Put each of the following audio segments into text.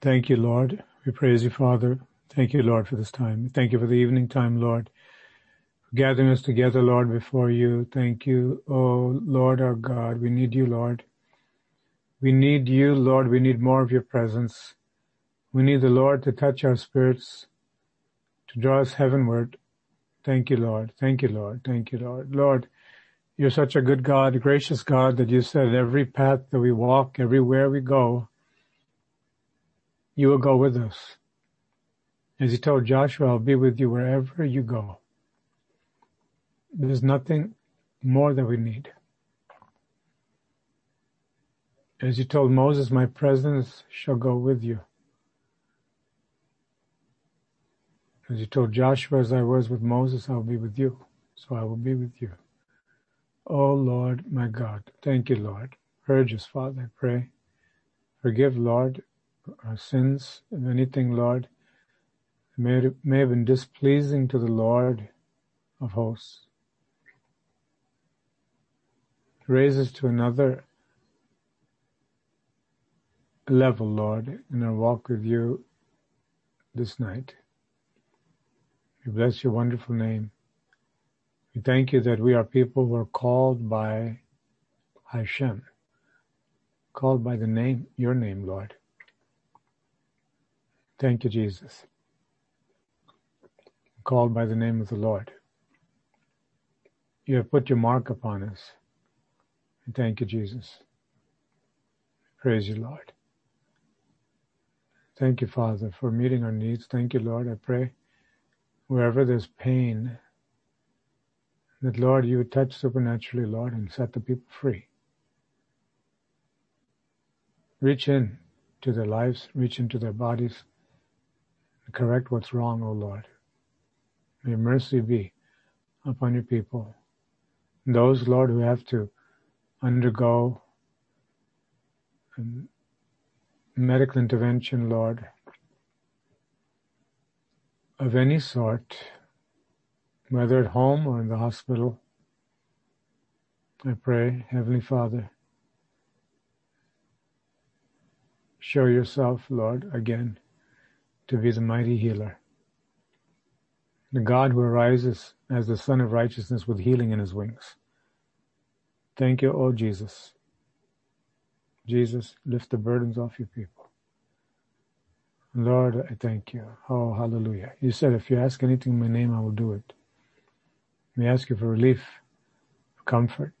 Thank you, Lord. We praise you, Father. Thank you, Lord, for this time. Thank you for the evening time, Lord. For gathering us together, Lord, before you. Thank you, oh Lord our God. We need you, Lord. We need you, Lord. We need more of your presence. We need the Lord to touch our spirits, to draw us heavenward. Thank you, Lord. Thank you, Lord. Thank you, Lord. Lord, you're such a good God, gracious God, that you said every path that we walk, everywhere we go, you will go with us. As he told Joshua, I'll be with you wherever you go. There's nothing more that we need. As he told Moses, my presence shall go with you. As he told Joshua, as I was with Moses, I'll be with you. So I will be with you. Oh Lord, my God. Thank you, Lord. Purge us, Father, I pray. Forgive, Lord, our sins, if anything, Lord, may, may have been displeasing to the Lord of hosts. Raise us to another level, Lord, in our walk with you this night. We bless your wonderful name. We thank you that we are people who are called by Hashem, called by the name, your name, Lord. Thank you, Jesus. Called by the name of the Lord. You have put your mark upon us. Thank you, Jesus. Praise you, Lord. Thank you, Father, for meeting our needs. Thank you, Lord. I pray wherever there's pain, that Lord, you would touch supernaturally, Lord, and set the people free. Reach in to their lives, reach into their bodies, correct what's wrong, O Lord. May mercy be upon your people. Those, Lord, who have to undergo medical intervention, Lord, of any sort, whether at home or in the hospital, I pray, Heavenly Father, show yourself, Lord, again to be the mighty healer. The God who arises as the Sun of Righteousness with healing in his wings. Thank you, O Jesus. Jesus, lift the burdens off your people. Lord, I thank you. Oh, hallelujah. You said, if you ask anything in my name, I will do it. We ask you for relief, for comfort,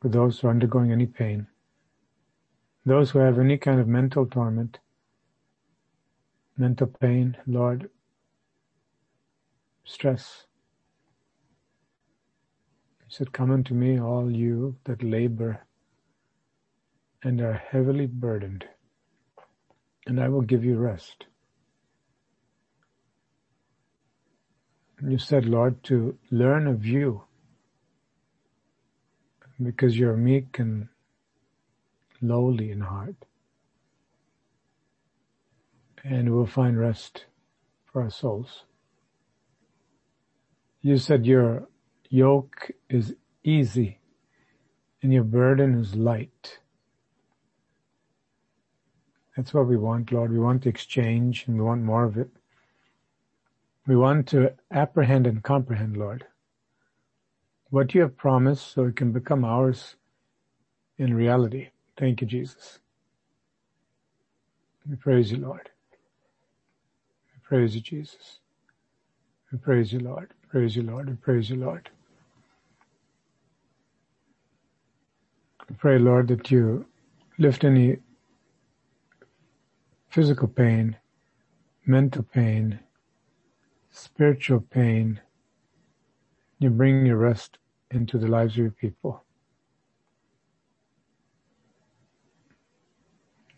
for those who are undergoing any pain, those who have any kind of mental torment, mental pain, Lord, stress. He said, Come unto me, all you that labor and are heavily burdened, and I will give you rest. And You said, Lord, to learn of you, because you're meek and lowly in heart and we'll find rest for our souls. You said your yoke is easy and your burden is light. That's what we want, Lord. We want to exchange and we want more of it. We want to apprehend and comprehend, Lord, what you have promised so it can become ours in reality. Thank you, Jesus. We praise you, Lord. Praise you, Jesus. We praise you, Lord. Praise you, Lord. We praise you, Lord. I pray, Lord, that you lift any physical pain, mental pain, spiritual pain. You bring your rest into the lives of your people.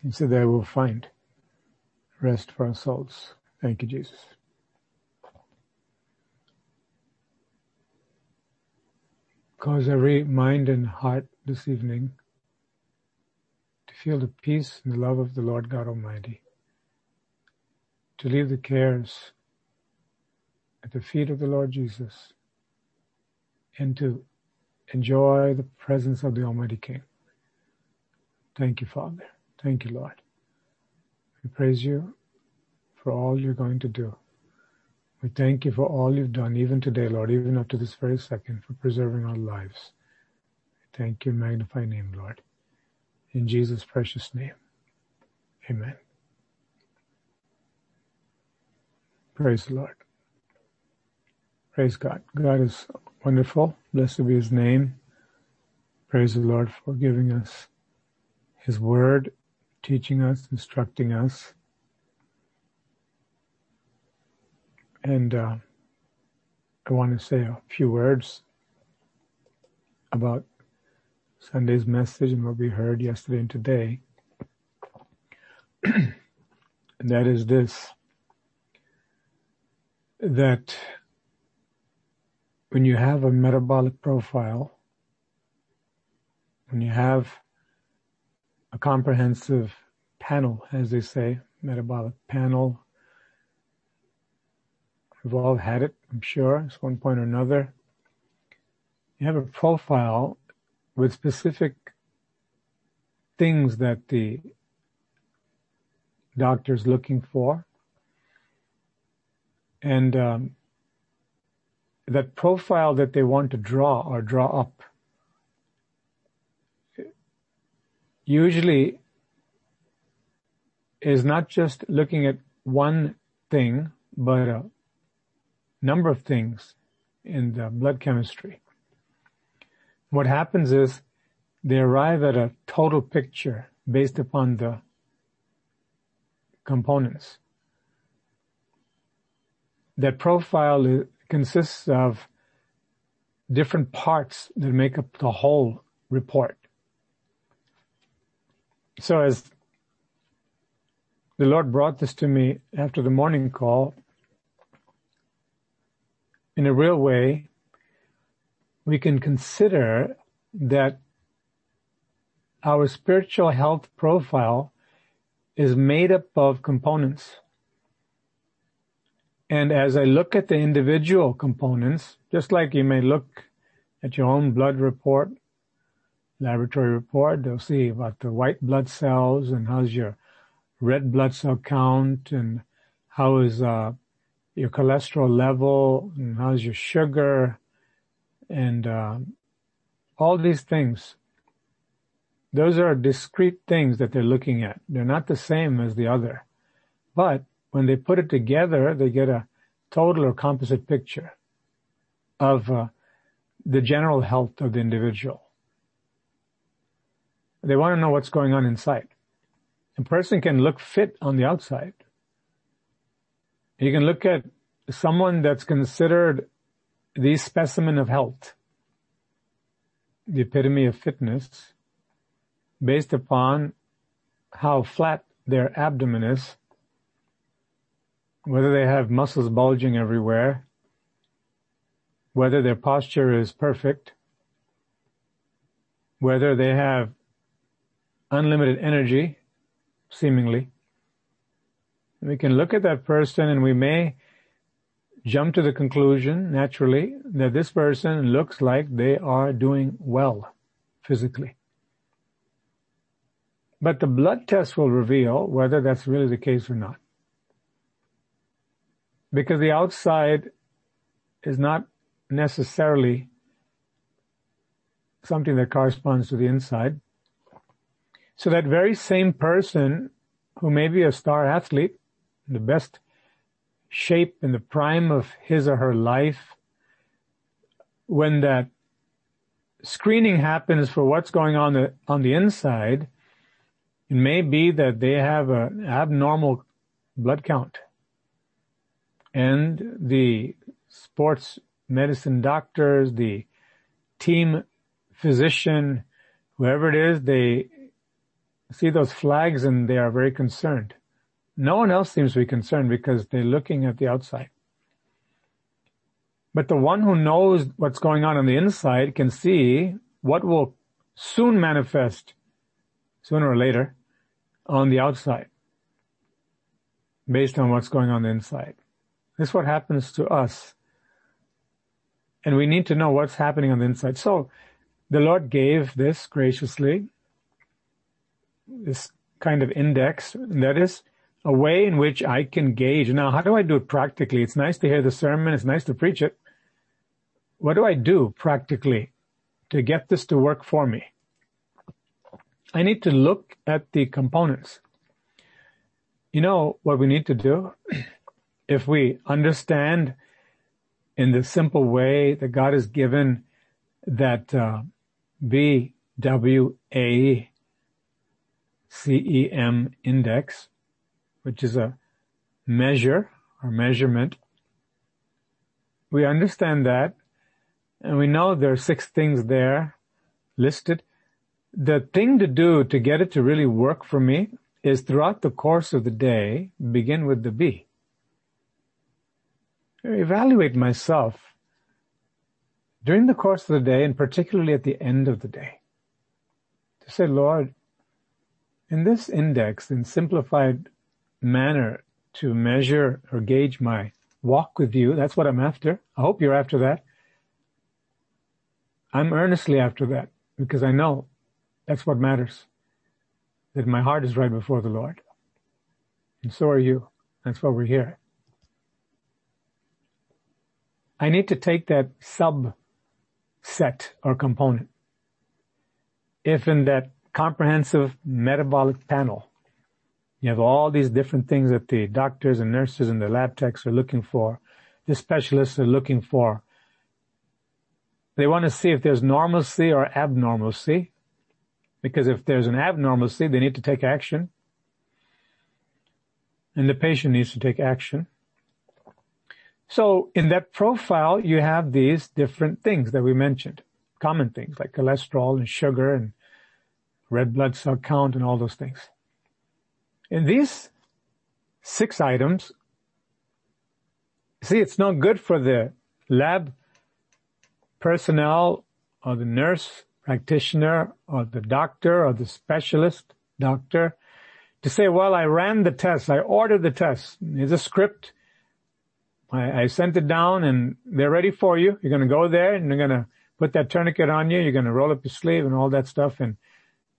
You said they will find rest for our souls. Thank you, Jesus. Cause every mind and heart this evening to feel the peace and the love of the Lord God Almighty, to leave the cares at the feet of the Lord Jesus, and to enjoy the presence of the Almighty King. Thank you, Father. Thank you, Lord. We praise you for all you're going to do. We thank you for all you've done, even today, Lord, even up to this very second, for preserving our lives. Thank you, magnify name, Lord. In Jesus' precious name. Amen. Praise the Lord. Praise God. God is wonderful. Blessed be his name. Praise the Lord for giving us his word, teaching us, instructing us. And uh, I want to say a few words about Sunday's message and what we heard yesterday and today. and that is this that when you have a metabolic profile, when you have a comprehensive panel, as they say, metabolic panel, we've all had it, I'm sure, at one point or another. You have a profile with specific things that the doctor's looking for. And um, that profile that they want to draw or draw up usually is not just looking at one thing, but a number of things in the blood chemistry. What happens is they arrive at a total picture based upon the components. That profile consists of different parts that make up the whole report. So as the Lord brought this to me after the morning call, in a real way, we can consider that our spiritual health profile is made up of components. And as I look at the individual components, just like you may look at your own blood report, laboratory report, they'll see about the white blood cells and how's your red blood cell count and how is uh, your cholesterol level and how's your sugar and uh, all these things. Those are discrete things that they're looking at. They're not the same as the other. But when they put it together, they get a total or composite picture of uh, the general health of the individual. They want to know what's going on inside. A person can look fit on the outside. You can look at someone that's considered the specimen of health, the epitome of fitness, based upon how flat their abdomen is, whether they have muscles bulging everywhere, whether their posture is perfect, whether they have unlimited energy, seemingly. We can look at that person and we may jump to the conclusion naturally that this person looks like they are doing well physically. But the blood test will reveal whether that's really the case or not. Because the outside is not necessarily something that corresponds to the inside. So that very same person who may be a star athlete, the best shape in the prime of his or her life, when that screening happens for what's going on the, on the inside, it may be that they have an abnormal blood count. And the sports medicine doctors, the team physician, whoever it is, they see those flags and they are very concerned. No one else seems to be concerned because they're looking at the outside. But the one who knows what's going on on the inside can see what will soon manifest sooner or later on the outside based on what's going on the inside. This is what happens to us. And we need to know what's happening on the inside. So the Lord gave this graciously, this kind of index, that is a way in which I can gauge. Now, how do I do it practically? It's nice to hear the sermon. It's nice to preach it. What do I do practically to get this to work for me? I need to look at the components. You know what we need to do? If we understand in the simple way that God has given that uh, index, which is a measure or measurement. We understand that and we know there are six things there listed. The thing to do to get it to really work for me is throughout the course of the day, begin with the B. Evaluate myself during the course of the day and particularly at the end of the day. To say, Lord, in this index, in simplified manner to measure or gauge my walk with you, that's what I'm after. I hope you're after that. I'm earnestly after that because I know that's what matters. That my heart is right before the Lord. And so are you. That's why we're here. I need to take that subset or component. If in that comprehensive metabolic panel. You have all these different things that the doctors and nurses and the lab techs are looking for, the specialists are looking for. They want to see if there's normalcy or abnormalcy, because if there's an abnormalcy, they need to take action. And the patient needs to take action. So in that profile, you have these different things that we mentioned, common things like cholesterol and sugar and red blood cell count and all those things. In these six items, see, it's not good for the lab personnel or the nurse practitioner or the doctor or the specialist doctor to say, well, I ran the test. I ordered the test. Here's a script. I, I sent it down and they're ready for you. You're going to go there and you're going to put that tourniquet on you. You're going to roll up your sleeve and all that stuff. And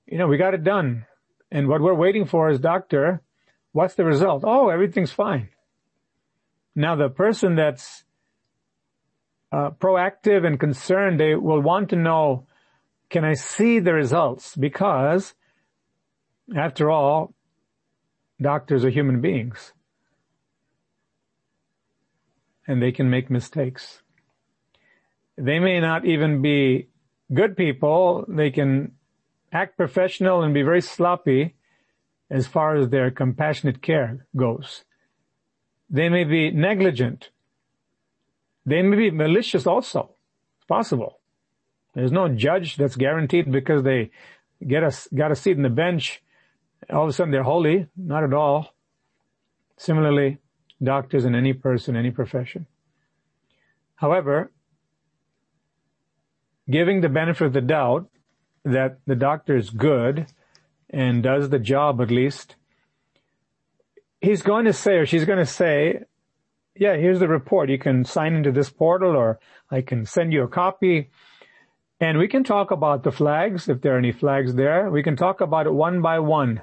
you know, we got it done. And what we're waiting for is doctor, what's the result? Oh, everything's fine. Now the person that's uh, proactive and concerned, they will want to know, can I see the results? Because after all, doctors are human beings and they can make mistakes. They may not even be good people. They can act professional and be very sloppy as far as their compassionate care goes. They may be negligent. They may be malicious also. It's possible. There's no judge that's guaranteed because they get a, got a seat in the bench. All of a sudden they're holy. Not at all. Similarly, doctors and any person, any profession. However, giving the benefit of the doubt, that the doctor is good and does the job at least, he's going to say or she's going to say, yeah, here's the report. You can sign into this portal or I can send you a copy. And we can talk about the flags, if there are any flags there. We can talk about it one by one.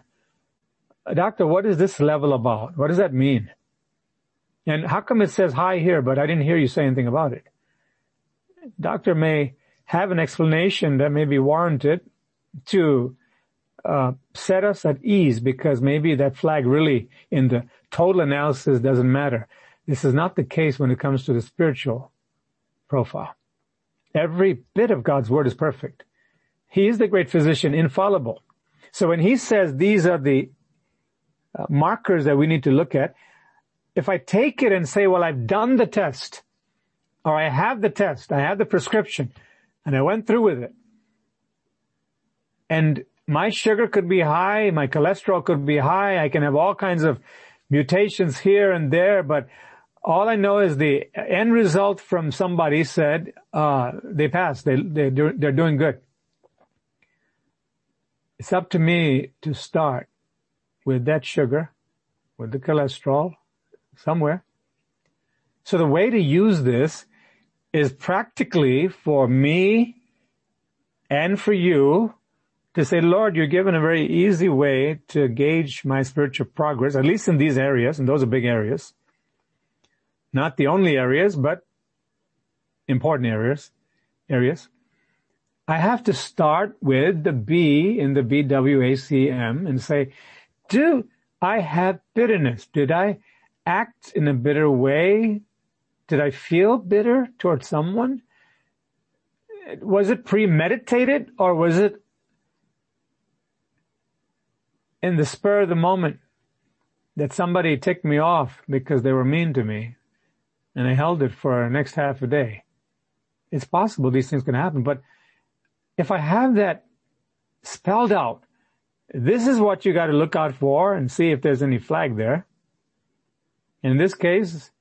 Doctor, what is this level about? What does that mean? And how come it says hi here, but I didn't hear you say anything about it? Doctor may have an explanation that may be warranted to uh, set us at ease because maybe that flag really in the total analysis doesn't matter. This is not the case when it comes to the spiritual profile. Every bit of God's word is perfect. He is the great physician, infallible. So when he says these are the uh, markers that we need to look at, if I take it and say, well, I've done the test, or I have the test, I have the prescription, and I went through with it. And my sugar could be high, my cholesterol could be high, I can have all kinds of mutations here and there, but all I know is the end result from somebody said, uh, they passed, they, they, they're doing good. It's up to me to start with that sugar, with the cholesterol, somewhere. So the way to use this is practically for me and for you to say, Lord, you're given a very easy way to gauge my spiritual progress, at least in these areas, and those are big areas. Not the only areas, but important areas, areas. I have to start with the B in the BWACM and say, do I have bitterness? Did I act in a bitter way? Did I feel bitter towards someone? Was it premeditated or was it in the spur of the moment that somebody ticked me off because they were mean to me and I held it for the next half a day? It's possible these things can happen, but if I have that spelled out, this is what you got to look out for and see if there's any flag there. In this case,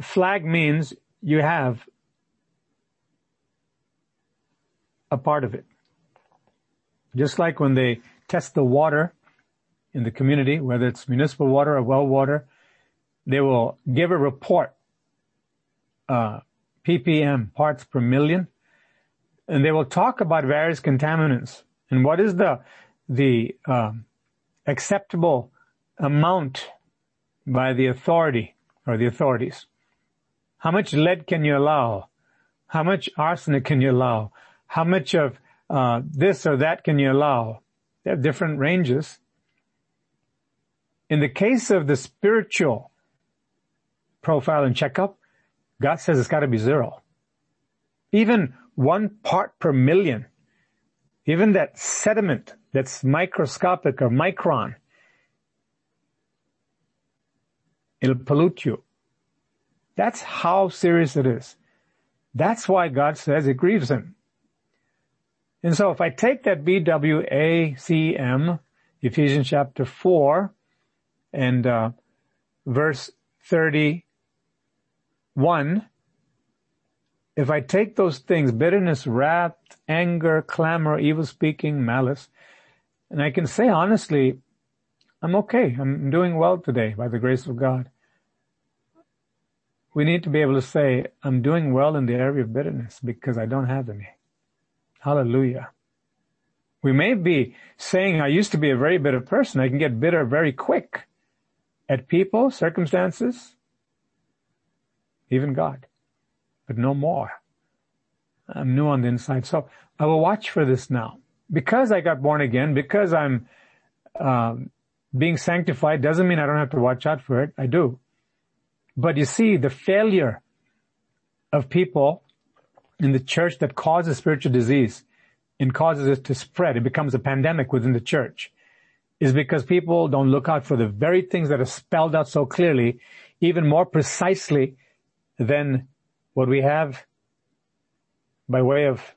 flag means you have a part of it. Just like when they test the water in the community, whether it's municipal water or well water, they will give a report, uh, ppm, parts per million, and they will talk about various contaminants and what is the the um, acceptable amount by the authority or the authorities. How much lead can you allow? How much arsenic can you allow? How much of uh, this or that can you allow? They have different ranges. In the case of the spiritual profile and checkup, God says it's got to be zero. Even one part per million, even that sediment that's microscopic or micron, it'll pollute you. That's how serious it is. That's why God says it grieves him. And so if I take that BWACM, Ephesians chapter 4 and uh, verse 31, if I take those things, bitterness, wrath, anger, clamor, evil speaking, malice, and I can say honestly, I'm okay. I'm doing well today by the grace of God. We need to be able to say, I'm doing well in the area of bitterness because I don't have any. Hallelujah. We may be saying, I used to be a very bitter person. I can get bitter very quick at people, circumstances, even God but no more. I'm new on the inside. So I will watch for this now. Because I got born again, because I'm um, being sanctified doesn't mean I don't have to watch out for it. I do. But you see, the failure of people in the church that causes spiritual disease and causes it to spread, it becomes a pandemic within the church, is because people don't look out for the very things that are spelled out so clearly, even more precisely than what we have by way of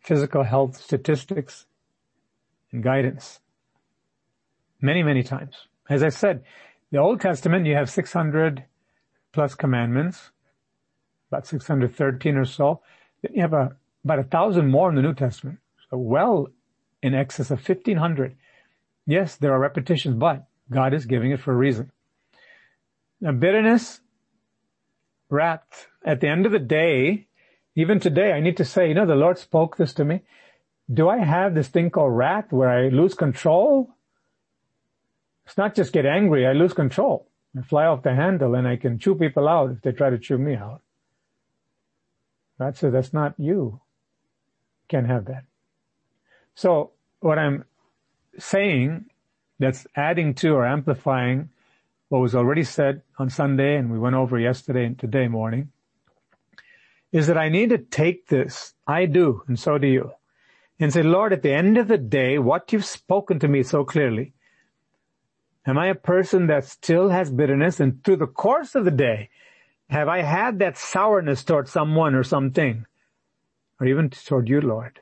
physical health statistics and guidance many, many times. As I said, the Old Testament, you have 600 plus commandments, about 613 or so. Then You have a, about a thousand more in the New Testament. So well in excess of 1500. Yes, there are repetitions, but God is giving it for a reason. Now bitterness, wrath, at the end of the day, even today, I need to say, you know, the Lord spoke this to me. Do I have this thing called wrath where I lose control? It's not just get angry, I lose control. Fly off the handle and I can chew people out if they try to chew me out. God says that's not you. Can't have that. So what I'm saying that's adding to or amplifying what was already said on Sunday and we went over yesterday and today morning is that I need to take this. I do, and so do you. And say, Lord, at the end of the day, what you've spoken to me so clearly, am I a person that still has bitterness? And through the course of the day, have I had that sourness toward someone or something? Or even toward you, Lord?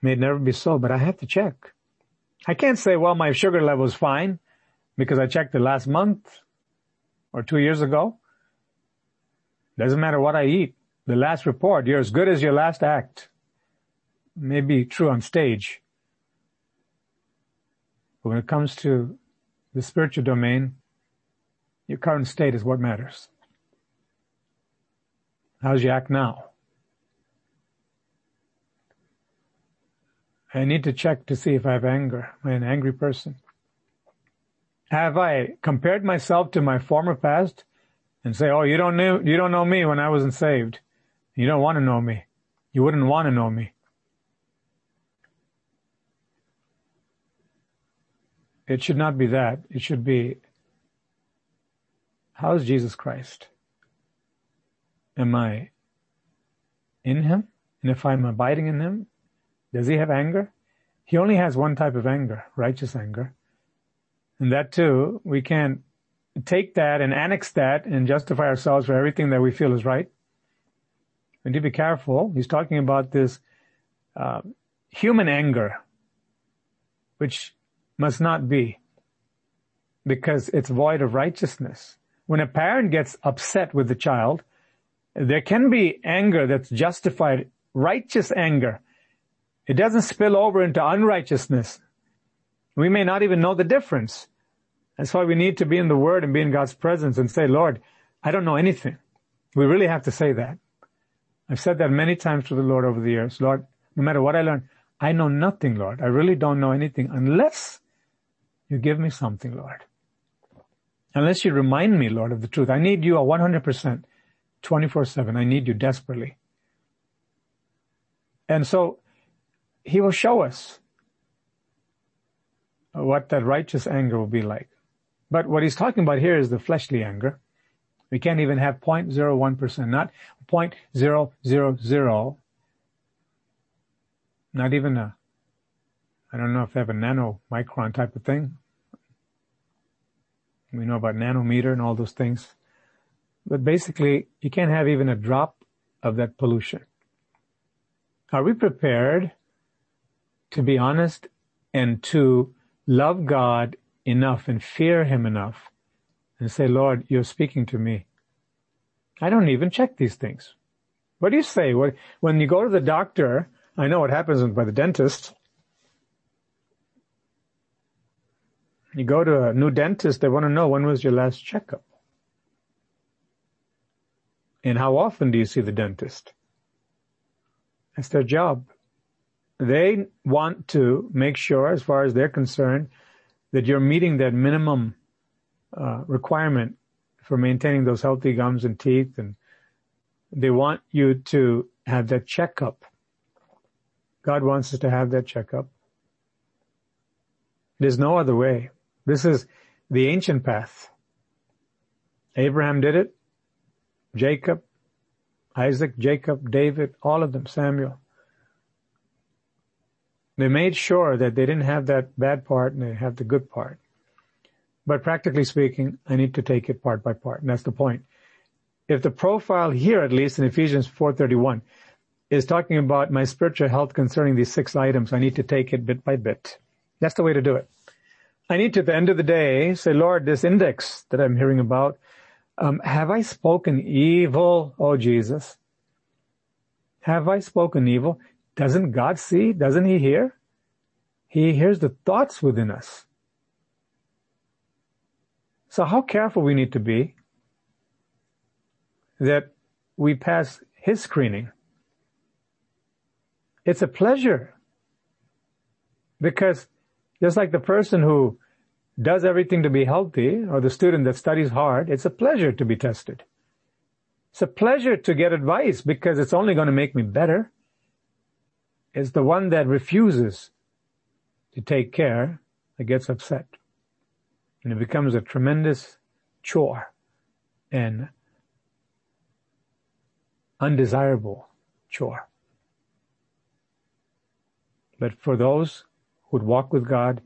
May it never be so, but I have to check. I can't say, well, my sugar level is fine because I checked it last month or two years ago. Doesn't matter what I eat the last report, you're as good as your last act. May be true on stage. But when it comes to the spiritual domain, your current state is what matters. How's you act now? I need to check to see if I have anger. Am I an angry person? Have I compared myself to my former past and say, oh, you don't know, you don't know me when I wasn't saved. You don't want to know me. You wouldn't want to know me. It should not be that. It should be, how is Jesus Christ? Am I in him? And if I'm abiding in him, does he have anger? He only has one type of anger, righteous anger. And that too, we can't take that and annex that and justify ourselves for everything that we feel is right. Need to be careful. He's talking about this uh, human anger, which must not be because it's void of righteousness. When a parent gets upset with the child, there can be anger that's justified, righteous anger. It doesn't spill over into unrighteousness. We may not even know the difference. That's why we need to be in the Word and be in God's presence and say, Lord, I don't know anything. We really have to say that. I've said that many times to the Lord over the years. Lord, no matter what I learn, I know nothing, Lord. I really don't know anything unless you give me something, Lord. Unless you remind me, Lord, of the truth. I need you 100%, 24-7. I need you desperately. And so, He will show us what that righteous anger will be like. But what he's talking about here is the fleshly anger. We can't even have 0.01%, not 0.000, not even a, I don't know if they have a nanomicron type of thing. We know about nanometer and all those things. But basically, you can't have even a drop of that pollution. Are we prepared to be honest and to love God enough and fear Him enough and say, Lord, you're speaking to me. I don't even check these things. What do you say? When you go to the doctor, I know what happens by the dentist. You go to a new dentist, they want to know when was your last checkup? And how often do you see the dentist? That's their job. They want to make sure, as far as they're concerned, that you're meeting that minimum uh, requirement for maintaining those healthy gums and teeth, and they want you to have that checkup. God wants us to have that checkup. There's no other way. This is the ancient path. Abraham did it. Jacob, Isaac, Jacob, David, all of them, Samuel. They made sure that they didn't have that bad part and they have the good part. But practically speaking, I need to take it part by part. And that's the point. If the profile here, at least in Ephesians 4.31, is talking about my spiritual health concerning these six items, I need to take it bit by bit. That's the way to do it. I need to, at the end of the day, say, Lord, this index that I'm hearing about, um, have I spoken evil, oh Jesus? Have I spoken evil? Doesn't God see? Doesn't He hear? He hears the thoughts within us. So how careful we need to be that we pass His screening. It's a pleasure because just like the person who does everything to be healthy or the student that studies hard, it's a pleasure to be tested. It's a pleasure to get advice because it's only going to make me better It's the one that refuses to take care that gets upset. And it becomes a tremendous chore and undesirable chore. But for those who'd walk with God,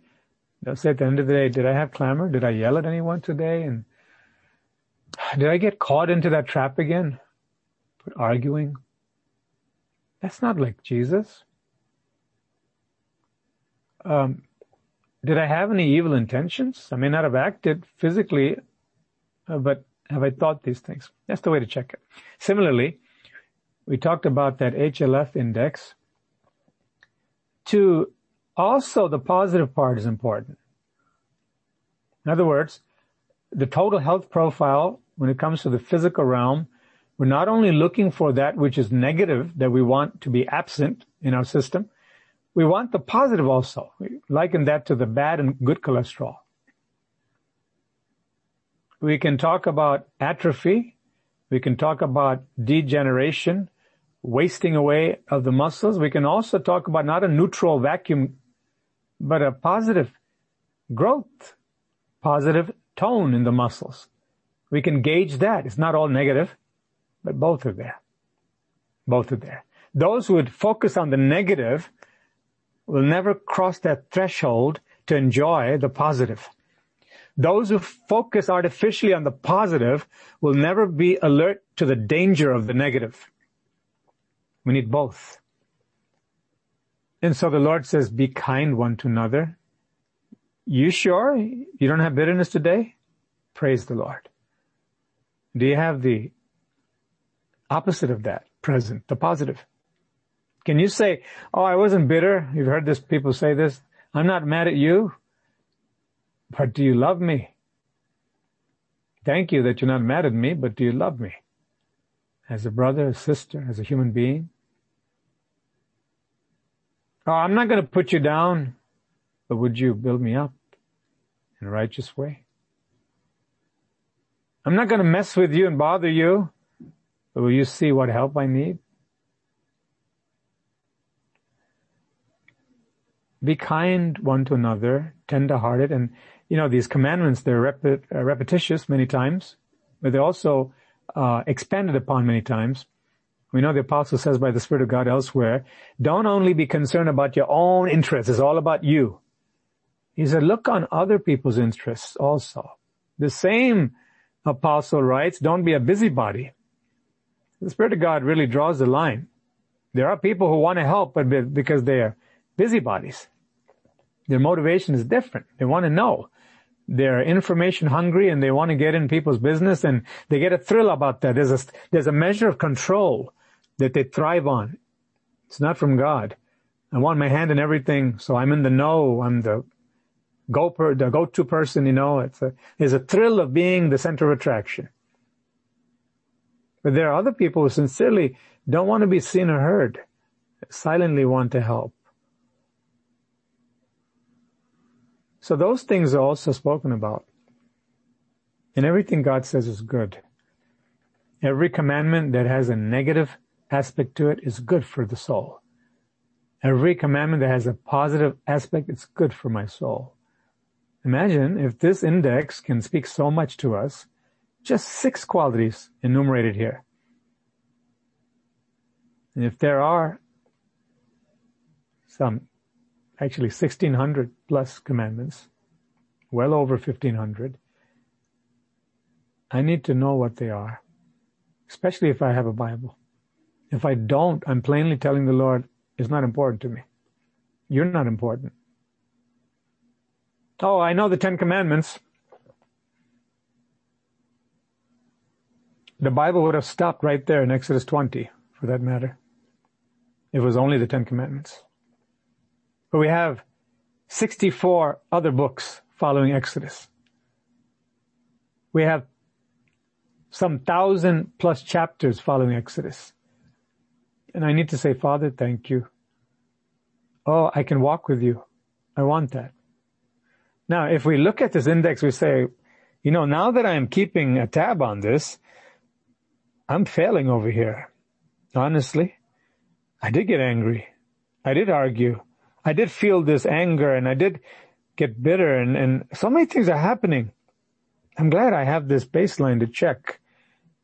they'll say at the end of the day, did I have clamor? Did I yell at anyone today? And did I get caught into that trap again? But arguing? That's not like Jesus um, did I have any evil intentions? I may not have acted physically, uh, but have I thought these things? That's the way to check it. Similarly, we talked about that HLF index. To also the positive part is important. In other words, the total health profile when it comes to the physical realm, we're not only looking for that which is negative that we want to be absent in our system, we want the positive also. We liken that to the bad and good cholesterol. We can talk about atrophy. We can talk about degeneration, wasting away of the muscles. We can also talk about not a neutral vacuum, but a positive growth, positive tone in the muscles. We can gauge that. It's not all negative, but both are there. Both are there. Those who would focus on the negative will never cross that threshold to enjoy the positive. Those who focus artificially on the positive will never be alert to the danger of the negative. We need both. And so the Lord says, be kind one to another. You sure you don't have bitterness today? Praise the Lord. Do you have the opposite of that present, the positive? Can you say, oh, I wasn't bitter? You've heard this, people say this. I'm not mad at you. But do you love me? Thank you that you're not mad at me, but do you love me? As a brother, a sister, as a human being? Oh, I'm not going to put you down, but would you build me up in a righteous way? I'm not going to mess with you and bother you, but will you see what help I need? Be kind one to another, tender hearted, and you know, these commandments, they're uh, repetitious many times, but they're also uh, expanded upon many times. We know the apostle says by the Spirit of God elsewhere, don't only be concerned about your own interests, it's all about you. He said, look on other people's interests also. The same apostle writes, don't be a busybody. The Spirit of God really draws the line. There are people who want to help, but because they are busybodies. Their motivation is different. They want to know they're information hungry and they want to get in people's business and they get a thrill about that. There's a, there's a measure of control that they thrive on. It's not from God. I want my hand in everything, so I'm in the know. I'm the go per, the go-to person, you know. It's a, there's a thrill of being the center of attraction. But there are other people who sincerely don't want to be seen or heard, silently want to help. So those things are also spoken about. And everything God says is good. Every commandment that has a negative aspect to it is good for the soul. Every commandment that has a positive aspect, it's good for my soul. Imagine if this index can speak so much to us, just six qualities enumerated here. And if there are some actually 1600 plus commandments, well over 1500. I need to know what they are, especially if I have a Bible. If I don't, I'm plainly telling the Lord, it's not important to me. You're not important. Oh, I know the Ten Commandments. The Bible would have stopped right there in Exodus 20, for that matter. It was only the Ten Commandments. But we have 64 other books following Exodus. We have some thousand plus chapters following Exodus. And I need to say, Father, thank you. Oh, I can walk with you. I want that. Now, if we look at this index, we say, you know, now that I'm keeping a tab on this, I'm failing over here. Honestly, I did get angry. I did argue. I did feel this anger and I did get bitter and, and so many things are happening. I'm glad I have this baseline to check.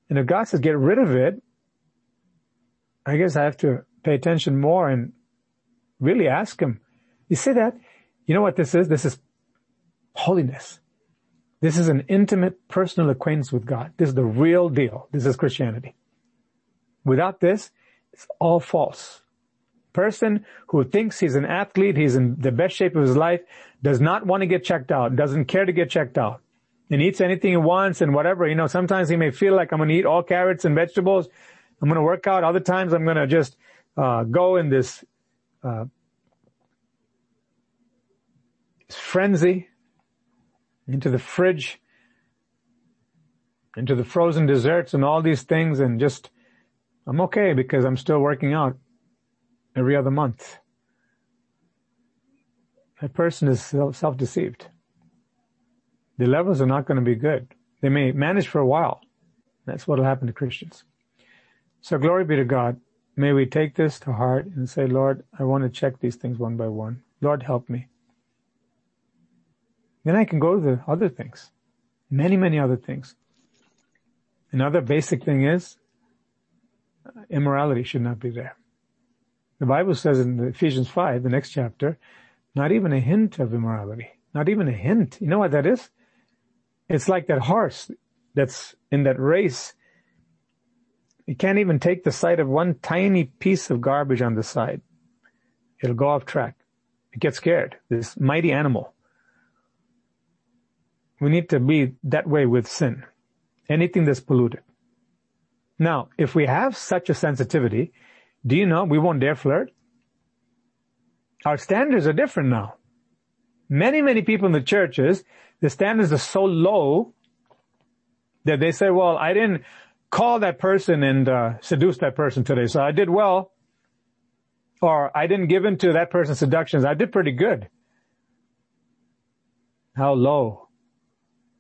And if God says get rid of it, I guess I have to pay attention more and really ask Him. You see that? You know what this is? This is holiness. This is an intimate personal acquaintance with God. This is the real deal. This is Christianity. Without this, it's all false person who thinks he's an athlete, he's in the best shape of his life, does not want to get checked out, doesn't care to get checked out, and eats anything he wants and whatever. You know, sometimes he may feel like I'm going to eat all carrots and vegetables. I'm going to work out. Other times I'm going to just uh, go in this uh, frenzy into the fridge, into the frozen desserts and all these things, and just I'm okay because I'm still working out every other month. that person is self-deceived. The levels are not going to be good. They may manage for a while. That's what will happen to Christians. So glory be to God. May we take this to heart and say, Lord, I want to check these things one by one. Lord, help me. Then I can go to the other things. Many, many other things. Another basic thing is uh, immorality should not be there. The Bible says in Ephesians 5, the next chapter, not even a hint of immorality. Not even a hint. You know what that is? It's like that horse that's in that race. You can't even take the sight of one tiny piece of garbage on the side. It'll go off track. It gets scared. This mighty animal. We need to be that way with sin. Anything that's polluted. Now, if we have such a sensitivity, do you know we won't dare flirt? Our standards are different now. Many, many people in the churches, the standards are so low that they say, well, I didn't call that person and uh, seduce that person today, so I did well. Or I didn't give in to that person's seductions. I did pretty good. How low.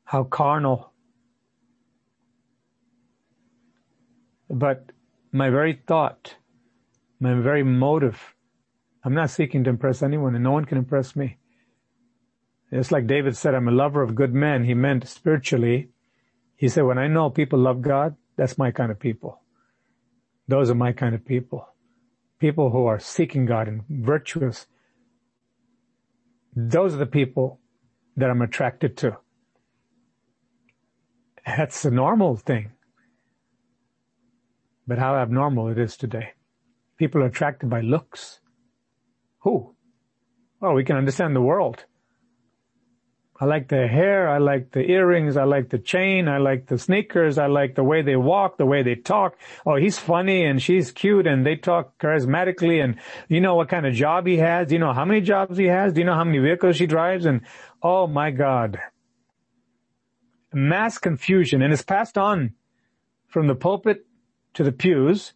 How carnal. But my very thought, my very motive, I'm not seeking to impress anyone and no one can impress me. It's like David said, I'm a lover of good men. He meant spiritually. He said, when I know people love God, that's my kind of people. Those are my kind of people. People who are seeking God and virtuous. Those are the people that I'm attracted to. That's a normal thing. But how abnormal it is today. People are attracted by looks. Who? Well, we can understand the world. I like the hair, I like the earrings, I like the chain, I like the sneakers, I like the way they walk, the way they talk. Oh, he's funny and she's cute and they talk charismatically and you know what kind of job he has? Do you know how many jobs he has? Do you know how many vehicles she drives? And oh my God. Mass confusion and it's passed on from the pulpit to the pews,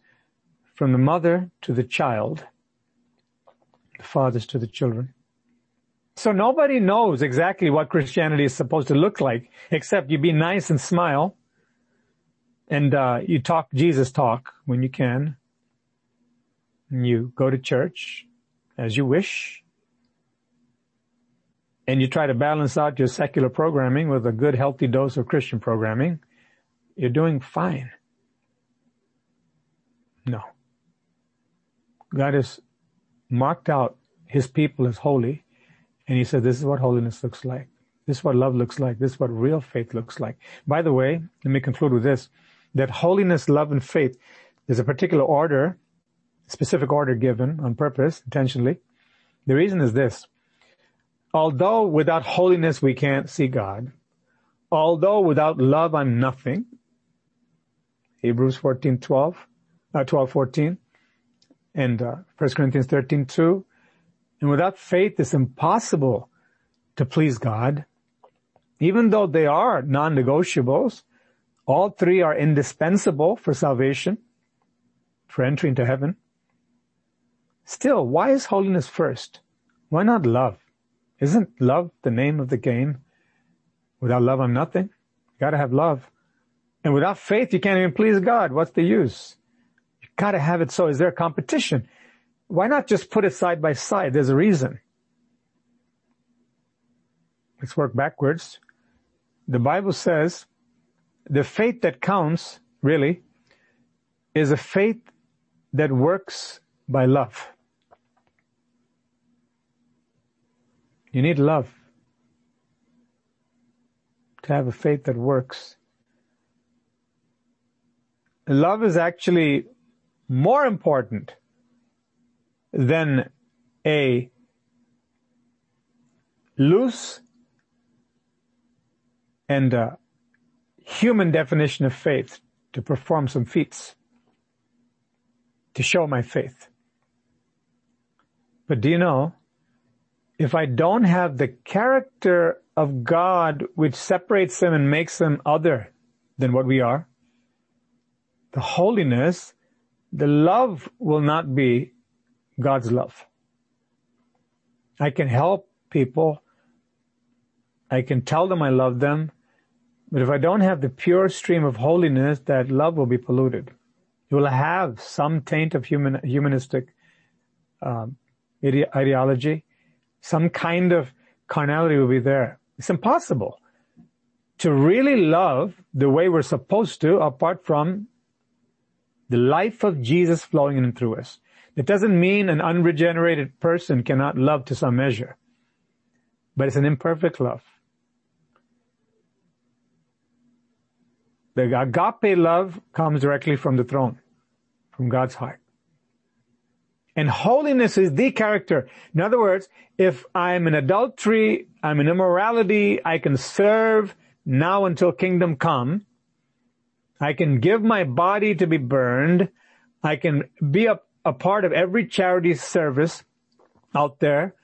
from the mother to the child, the fathers to the children. So nobody knows exactly what Christianity is supposed to look like, except you be nice and smile, and uh, you talk Jesus talk when you can. And you go to church as you wish, and you try to balance out your secular programming with a good, healthy dose of Christian programming. You're doing fine. No. God has marked out His people as holy and he said, this is what holiness looks like. This is what love looks like. This is what real faith looks like. By the way, let me conclude with this, that holiness, love, and faith, there's a particular order, specific order given on purpose, intentionally. The reason is this. Although without holiness we can't see God, although without love I'm nothing, Hebrews 14, 12, uh, 12, 14, and uh, 1 Corinthians 13, 2, and without faith, it's impossible to please God. Even though they are non-negotiables, all three are indispensable for salvation, for entry into heaven. Still, why is holiness first? Why not love? Isn't love the name of the game? Without love, I'm nothing. You gotta have love. And without faith, you can't even please God. What's the use? You gotta have it so. Is there a competition? Why not just put it side by side? There's a reason. Let's work backwards. The Bible says the faith that counts, really, is a faith that works by love. You need love to have a faith that works. Love is actually more important than a loose and uh, human definition of faith to perform some feats to show my faith. But do you know, if I don't have the character of God which separates him and makes him other than what we are, the holiness, the love will not be God's love. I can help people. I can tell them I love them. But if I don't have the pure stream of holiness, that love will be polluted. You will have some taint of human, humanistic um, ide- ideology. Some kind of carnality will be there. It's impossible to really love the way we're supposed to apart from the life of Jesus flowing in and through us. It doesn't mean an unregenerated person cannot love to some measure, but it's an imperfect love. The agape love comes directly from the throne, from God's heart. And holiness is the character. In other words, if I'm in adultery, I'm in immorality, I can serve now until kingdom come. I can give my body to be burned. I can be a, a part of every charity service out there.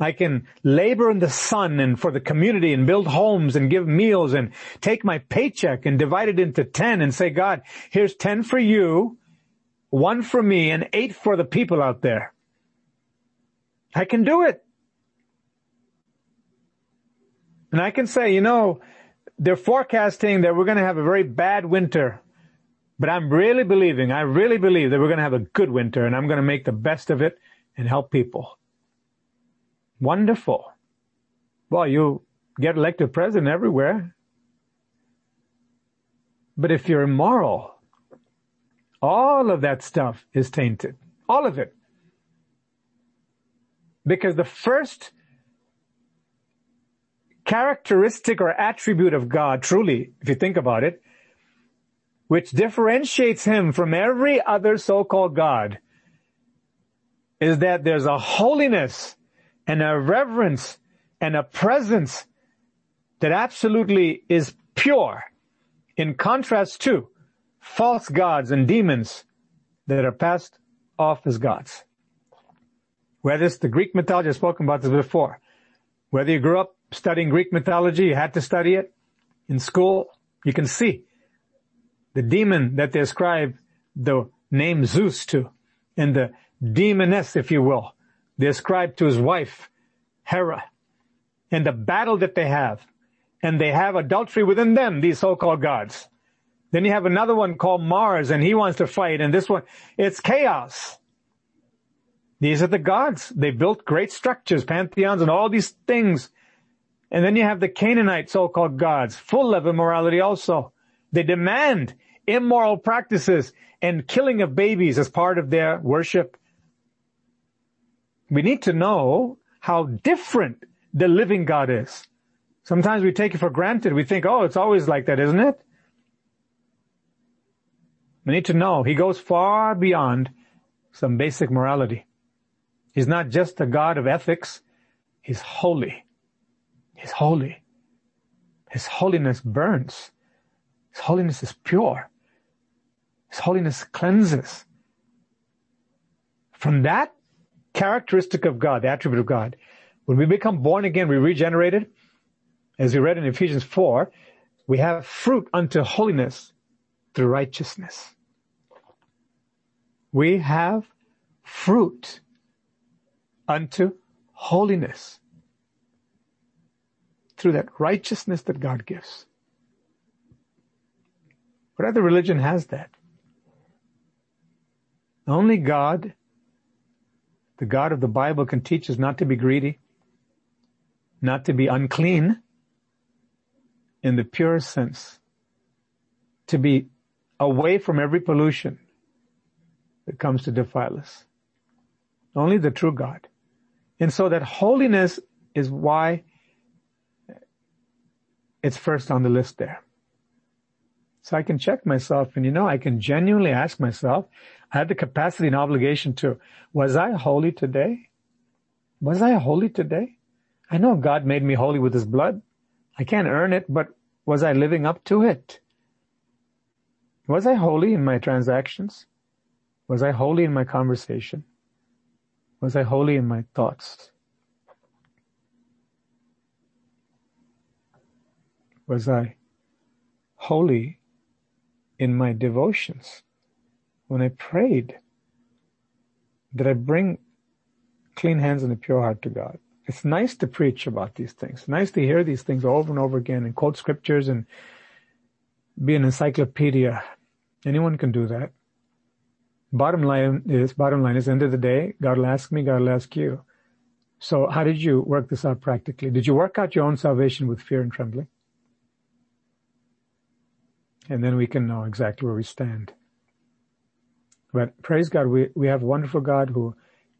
I can labor in the sun and for the community and build homes and give meals and take my paycheck and divide it into 10 and say, God, here's 10 for you, one for me, and eight for the people out there. I can do it. And I can say, you know, they're forecasting that we're going to have a very bad winter. But I'm really believing, I really believe that we're going to have a good winter and I'm going to make the best of it and help people. Wonderful. Well, you get elected president everywhere. But if you're immoral, all of that stuff is tainted. All of it. Because the first characteristic or attribute of God, truly, if you think about it, which differentiates him from every other so-called God, is that there's a holiness and a reverence and a presence that absolutely is pure in contrast to false gods and demons that are passed off as gods. Whether it's the Greek mythology, I've spoken about this before. Whether you grew up studying Greek mythology, you had to study it in school, you can see the demon that they ascribe the name Zeus to and the demoness, if you will, they ascribe to his wife, Hera, and the battle that they have. And they have adultery within them, these so-called gods. Then you have another one called Mars and he wants to fight and this one, it's chaos. These are the gods. They built great structures, pantheons and all these things. And then you have the Canaanite so-called gods, full of immorality also. They demand immoral practices and killing of babies as part of their worship. We need to know how different the living God is. Sometimes we take it for granted. We think, oh, it's always like that, isn't it? We need to know he goes far beyond some basic morality. He's not just a God of ethics. He's holy. He's holy. His holiness burns. His holiness is pure. His holiness cleanses. From that characteristic of God, the attribute of God, when we become born again, we regenerated, as we read in Ephesians 4, we have fruit unto holiness through righteousness. We have fruit unto holiness through that righteousness that God gives. What other religion has that? Only God, the God of the Bible can teach us not to be greedy, not to be unclean in the purest sense, to be away from every pollution that comes to defile us. Only the true God. And so that holiness is why it's first on the list there. So I can check myself and you know, I can genuinely ask myself, I had the capacity and obligation to, was I holy today? Was I holy today? I know God made me holy with his blood. I can't earn it, but was I living up to it? Was I holy in my transactions? Was I holy in my conversation? Was I holy in my thoughts? Was I holy in my devotions, when I prayed, did I bring clean hands and a pure heart to God? It's nice to preach about these things. Nice to hear these things over and over again and quote scriptures and be an encyclopedia. Anyone can do that. Bottom line is, bottom line is, end of the day, God will ask me, God will ask you. So how did you work this out practically? Did you work out your own salvation with fear and trembling? And then we can know exactly where we stand. But praise God, we, we have a wonderful God who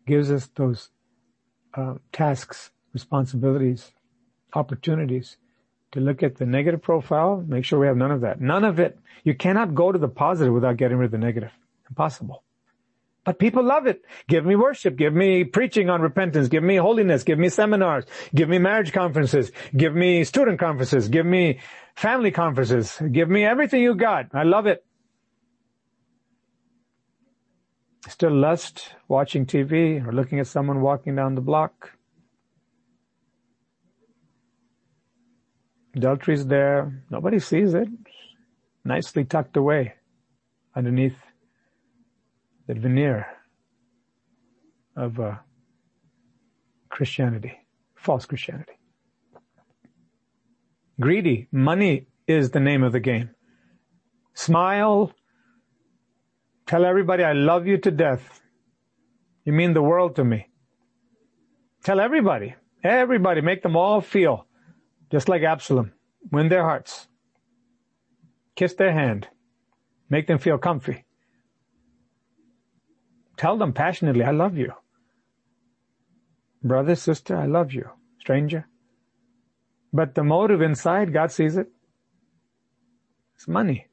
gives us those uh, tasks, responsibilities, opportunities to look at the negative profile, make sure we have none of that. None of it. You cannot go to the positive without getting rid of the negative. Impossible. But people love it. Give me worship. Give me preaching on repentance. Give me holiness. Give me seminars. Give me marriage conferences. Give me student conferences. Give me family conferences. Give me everything you got. I love it. Still lust watching TV or looking at someone walking down the block. Adultery's there. Nobody sees it. Nicely tucked away underneath the veneer of uh, Christianity, false Christianity. Greedy, money is the name of the game. Smile, tell everybody I love you to death. You mean the world to me. Tell everybody, everybody, make them all feel just like Absalom. Win their hearts. Kiss their hand. Make them feel comfy. Tell them passionately, I love you. Brother, sister, I love you. Stranger. But the motive inside, God sees it. It's money.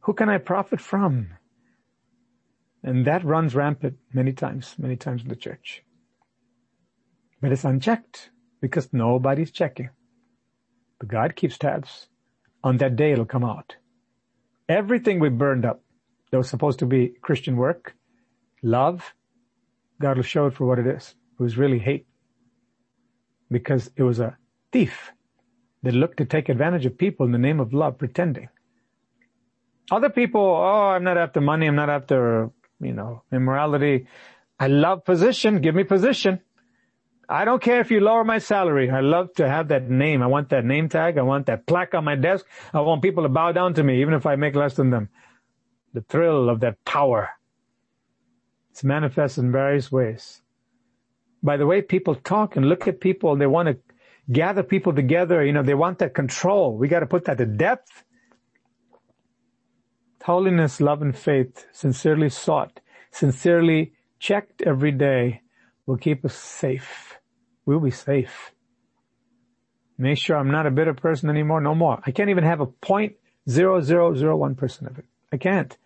Who can I profit from? And that runs rampant many times, many times in the church. But it's unchecked because nobody's checking. But God keeps tabs. On that day it'll come out. Everything we burned up that was supposed to be Christian work love, God will show it for what it is. It was really hate. Because it was a thief that looked to take advantage of people in the name of love, pretending. Other people, oh, I'm not after money, I'm not after, you know, immorality. I love position, give me position. I don't care if you lower my salary. I love to have that name. I want that name tag. I want that plaque on my desk. I want people to bow down to me, even if I make less than them. The thrill of that power. It's manifest in various ways. By the way people talk and look at people, they want to gather people together, you know, they want that control. We got to put that to depth. Holiness, love, and faith, sincerely sought, sincerely checked every day, will keep us safe. We'll be safe. Make sure I'm not a bitter person anymore. No more. I can't even have a point zero zero zero one percent of it. I can't.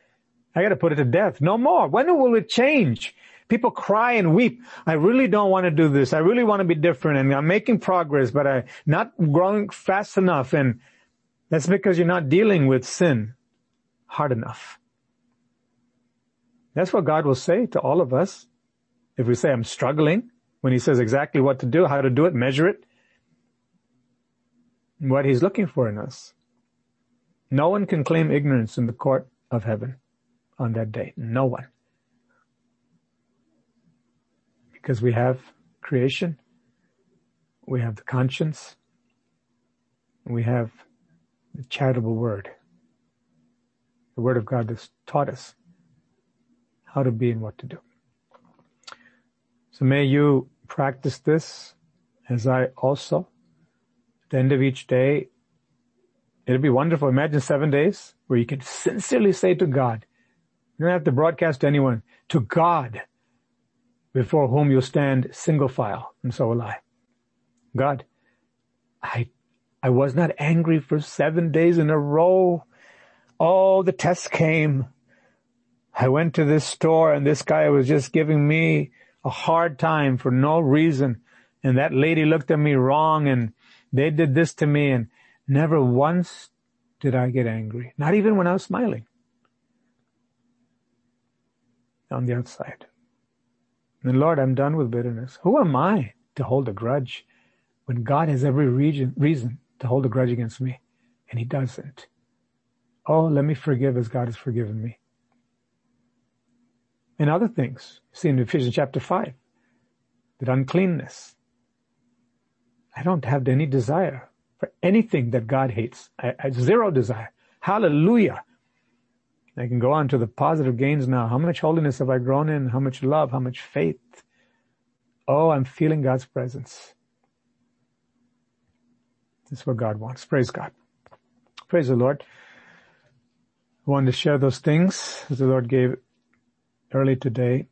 I got to put it to death. No more. When will it change? People cry and weep. I really don't want to do this. I really want to be different and I'm making progress, but I'm not growing fast enough. And that's because you're not dealing with sin hard enough. That's what God will say to all of us. If we say, I'm struggling, when he says exactly what to do, how to do it, measure it, what he's looking for in us. No one can claim ignorance in the court of heaven on that day. No one. Because we have creation, we have the conscience, we have the charitable word. The word of God has taught us how to be and what to do. So may you practice this as I also. At the end of each day, it'll be wonderful. Imagine seven days where you can sincerely say to God, you don't have to broadcast to anyone. To God, before whom you'll stand single file, and so will I. God, I, I was not angry for seven days in a row. Oh, the tests came. I went to this store and this guy was just giving me a hard time for no reason. And that lady looked at me wrong and they did this to me and never once did I get angry. Not even when I was smiling on the outside. And Lord, I'm done with bitterness. Who am I to hold a grudge when God has every reason, reason to hold a grudge against me and he doesn't? Oh, let me forgive as God has forgiven me. And other things. See in Ephesians chapter 5, that uncleanness I don't have any desire for anything that God hates. I, I zero desire. Hallelujah. I can go on to the positive gains now. How much holiness have I grown in? How much love? How much faith? Oh, I'm feeling God's presence. This is what God wants. Praise God. Praise the Lord. I wanted to share those things that the Lord gave early today.